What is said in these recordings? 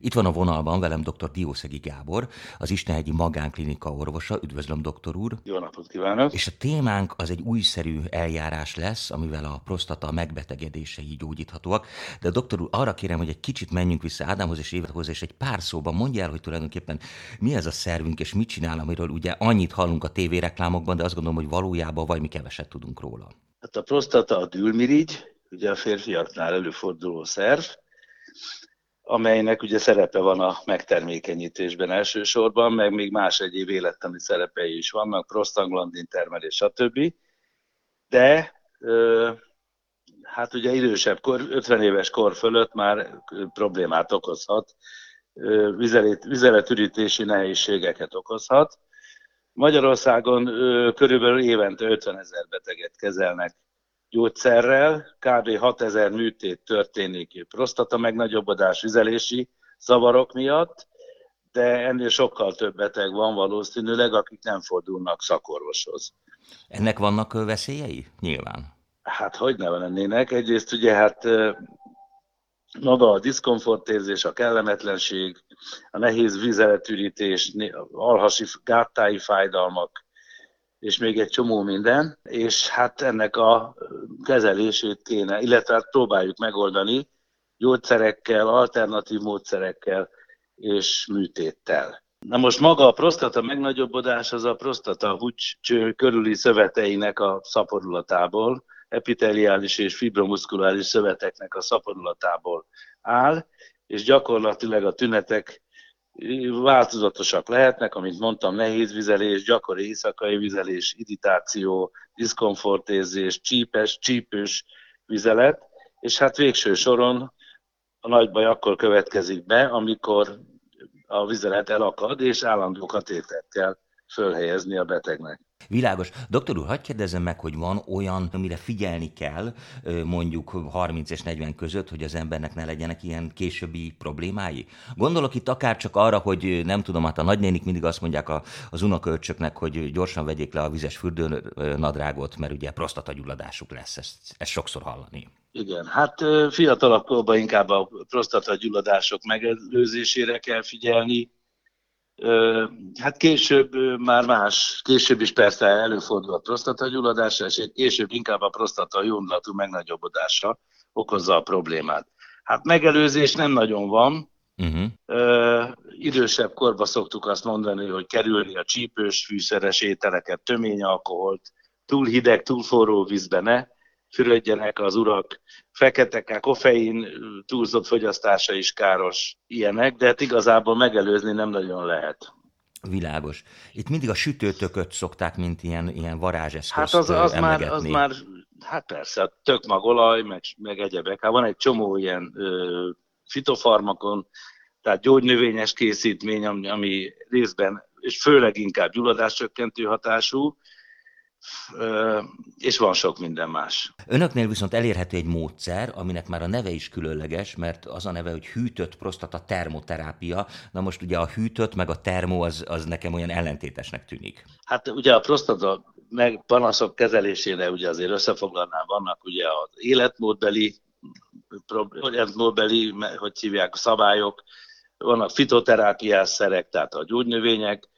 Itt van a vonalban velem dr. Diószegi Gábor, az Istenhegyi Magánklinika orvosa. Üdvözlöm, doktor úr! Jó napot kívánok! És a témánk az egy újszerű eljárás lesz, amivel a prostata megbetegedései gyógyíthatóak. De doktor úr, arra kérem, hogy egy kicsit menjünk vissza Ádámhoz és Évethoz, és egy pár szóban mondja el, hogy tulajdonképpen mi ez a szervünk, és mit csinál, amiről ugye annyit hallunk a tévéreklámokban, de azt gondolom, hogy valójában vagy mi keveset tudunk róla. Hát a prostata a dűlmirigy, ugye a férfiaknál előforduló szerv, amelynek ugye szerepe van a megtermékenyítésben elsősorban, meg még más egyéb élettani szerepei is vannak, prostaglandin termelés, stb. De hát ugye idősebb kor, 50 éves kor fölött már problémát okozhat, vizelet, vizeletürítési nehézségeket okozhat. Magyarországon körülbelül évente 50 ezer beteget kezelnek gyógyszerrel, kb. 6000 műtét történik prostata megnagyobbodás, vizelési zavarok miatt, de ennél sokkal több beteg van valószínűleg, akik nem fordulnak szakorvoshoz. Ennek vannak veszélyei? Nyilván. Hát hogy ne lennének? Egyrészt ugye hát maga a diszkomfortérzés, a kellemetlenség, a nehéz vizeletürítés, alhasi gáttái fájdalmak, és még egy csomó minden, és hát ennek a kezelését kéne, illetve hát próbáljuk megoldani gyógyszerekkel, alternatív módszerekkel és műtéttel. Na most maga a prostata megnagyobbodás az a prostata húcső körüli szöveteinek a szaporulatából, epiteliális és fibromuszkuláris szöveteknek a szaporulatából áll, és gyakorlatilag a tünetek változatosak lehetnek, amit mondtam, nehéz vizelés, gyakori éjszakai vizelés, iditáció, diszkomfortérzés, csípes, csípős vizelet, és hát végső soron a nagy baj akkor következik be, amikor a vizelet elakad, és állandó katétert kell fölhelyezni a betegnek. Világos. Doktor úr, hagyd kérdezzem meg, hogy van olyan, amire figyelni kell mondjuk 30 és 40 között, hogy az embernek ne legyenek ilyen későbbi problémái? Gondolok itt akár csak arra, hogy nem tudom, hát a nagynénik mindig azt mondják az unokaöcsöknek, hogy gyorsan vegyék le a vizes fürdőnadrágot, mert ugye prostatagyulladásuk lesz, ezt, ezt sokszor hallani. Igen, hát fiatalabb korban inkább a prostatagyulladások megelőzésére kell figyelni, Hát később már más, később is persze előfordul a prostatagyulladása, és később inkább a prostata jónlatú megnagyobbodása okozza a problémát. Hát megelőzés nem nagyon van. Uh-huh. Uh, idősebb korban szoktuk azt mondani, hogy kerülni a csípős, fűszeres ételeket, tömény alkoholt, túl hideg, túl forró vízbe ne fürödjenek az urak, feketek, koffein túlzott fogyasztása is káros ilyenek, de hát igazából megelőzni nem nagyon lehet. Világos. Itt mindig a sütőtököt szokták, mint ilyen, ilyen varázseszközt Hát az, az, már, az már, hát persze, a tökmagolaj, meg, meg egyebek. Hát van egy csomó ilyen ö, fitofarmakon, tehát gyógynövényes készítmény, ami, ami részben, és főleg inkább gyulladáscsökkentő hatású, és van sok minden más. Önöknél viszont elérhető egy módszer, aminek már a neve is különleges, mert az a neve, hogy hűtött prostata termoterápia. Na most ugye a hűtött meg a termo az, az nekem olyan ellentétesnek tűnik. Hát ugye a prostata meg panaszok kezelésére ugye azért összefoglalnám, vannak ugye az életmódbeli, életmódbeli, hogy hívják, szabályok, vannak fitoterápiás szerek, tehát a gyógynövények,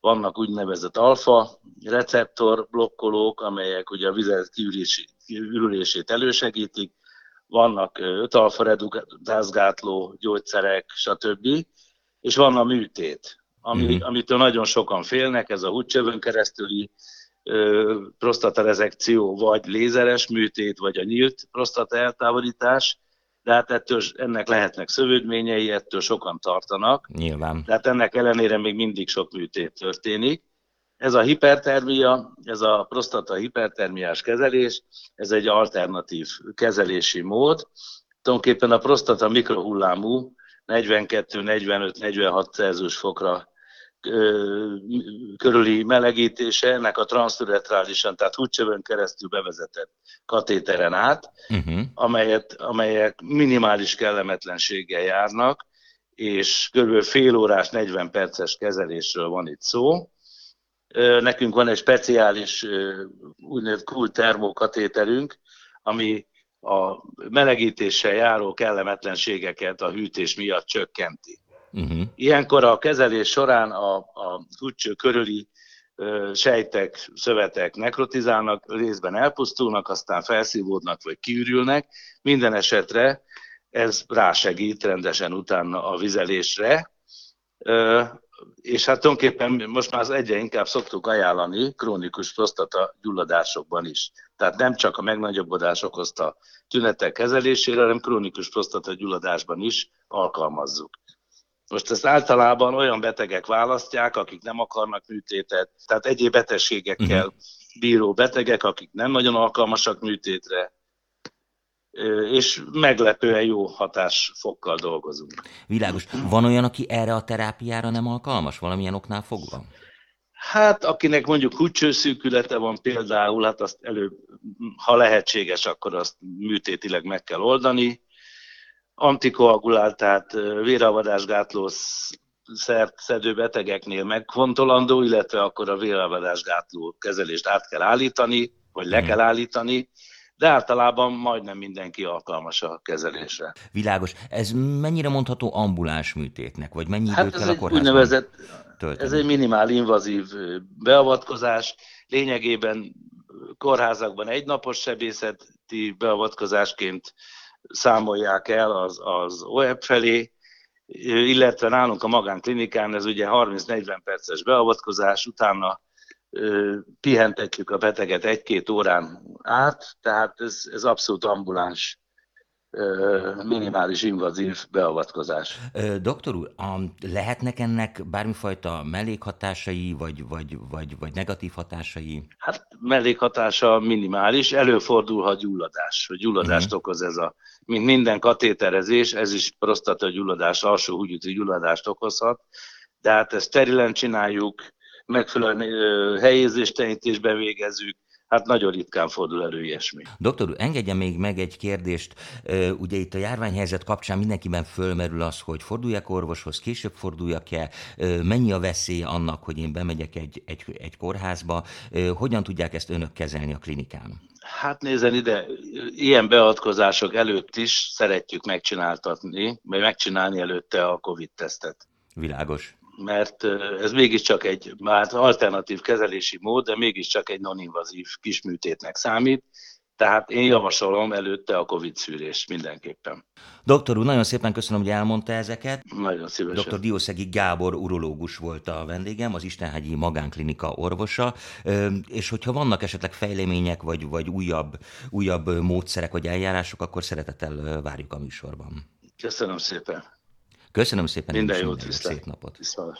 vannak úgynevezett alfa receptor blokkolók, amelyek ugye a vizet kiürülését elősegítik, vannak 5 alfa redukázgátló gyógyszerek, stb. És van a műtét, ami, mm-hmm. amitől nagyon sokan félnek, ez a húgycsövön keresztüli prostatarezekció, vagy lézeres műtét, vagy a nyílt prostata eltávolítás, de hát ettől, ennek lehetnek szövődményei, ettől sokan tartanak. Nyilván. De hát ennek ellenére még mindig sok műtét történik. Ez a hipertermia, ez a prostata hipertermiás kezelés, ez egy alternatív kezelési mód. Tulajdonképpen a prostata mikrohullámú, 42-45-46 Celsius fokra körüli melegítése, ennek a transzüretrálisan, tehát húgycsövön keresztül bevezetett katéteren át, uh-huh. amelyet, amelyek minimális kellemetlenséggel járnak, és kb. fél órás, 40 perces kezelésről van itt szó. Nekünk van egy speciális úgynevezett cool termokatéterünk, ami a melegítéssel járó kellemetlenségeket a hűtés miatt csökkenti. Uh-huh. Ilyenkor a kezelés során a, a kulcső körüli ö, sejtek, szövetek nekrotizálnak, részben elpusztulnak, aztán felszívódnak vagy kiürülnek. Minden esetre ez rásegít rendesen utána a vizelésre, ö, és hát tulajdonképpen most már az egyre inkább szoktuk ajánlani krónikus prostata gyulladásokban is. Tehát nem csak a megnagyobbodás okozta tünetek kezelésére, hanem krónikus prostata gyulladásban is alkalmazzuk. Most ezt általában olyan betegek választják, akik nem akarnak műtétet, tehát egyéb betegségekkel uh-huh. bíró betegek, akik nem nagyon alkalmasak műtétre, és meglepően jó hatásfokkal dolgozunk. Világos. Van olyan, aki erre a terápiára nem alkalmas, valamilyen oknál fogva? Hát, akinek mondjuk kucsőszűkülete van például, hát azt előbb, ha lehetséges, akkor azt műtétileg meg kell oldani. Antikoagulált, véravadásgátló szert szedő betegeknél megfontolandó, illetve akkor a véravadásgátló kezelést át kell állítani, vagy le mhm. kell állítani, de általában majdnem mindenki alkalmas a kezelésre. Világos. Ez mennyire mondható ambuláns műtétnek, vagy mennyi hát időt kell a kórházban úgynevezett, tölteni? Ez egy minimál invazív beavatkozás. Lényegében kórházakban egynapos sebészeti beavatkozásként számolják el az, az OEP felé, illetve nálunk a magánklinikán ez ugye 30-40 perces beavatkozás, utána pihentetjük a beteget egy-két órán át, tehát ez, ez abszolút ambuláns minimális invazív beavatkozás. Doktor úr, a, lehetnek ennek bármifajta mellékhatásai, vagy, vagy, vagy, vagy negatív hatásai? Hát mellékhatása minimális, előfordulhat gyulladás, hogy gyulladást uh-huh. okoz ez a, mint minden katéterezés, ez is prostata gyulladás, alsó húgyúti gyulladást okozhat, de hát ezt sterilen csináljuk, megfelelően helyézéstelenítésbe végezzük, hát nagyon ritkán fordul elő ilyesmi. Doktor úr, engedje még meg egy kérdést. Ugye itt a járványhelyzet kapcsán mindenkiben fölmerül az, hogy forduljak orvoshoz, később forduljak-e, mennyi a veszély annak, hogy én bemegyek egy, egy, egy kórházba, hogyan tudják ezt önök kezelni a klinikán? Hát nézzen ide, ilyen beavatkozások előtt is szeretjük megcsináltatni, megcsinálni előtte a COVID-tesztet. Világos mert ez mégiscsak egy már alternatív kezelési mód, de mégiscsak egy non-invazív kisműtétnek számít, tehát én javasolom előtte a COVID szűrés mindenképpen. Doktor úr, nagyon szépen köszönöm, hogy elmondta ezeket. Nagyon szívesen. Dr. Diószegi Gábor urológus volt a vendégem, az Istenhágyi Magánklinika orvosa, és hogyha vannak esetleg fejlemények, vagy, vagy újabb, újabb módszerek, vagy eljárások, akkor szeretettel várjuk a műsorban. Köszönöm szépen. Köszönöm szépen. Minden jót. Szép napot. Viszlát.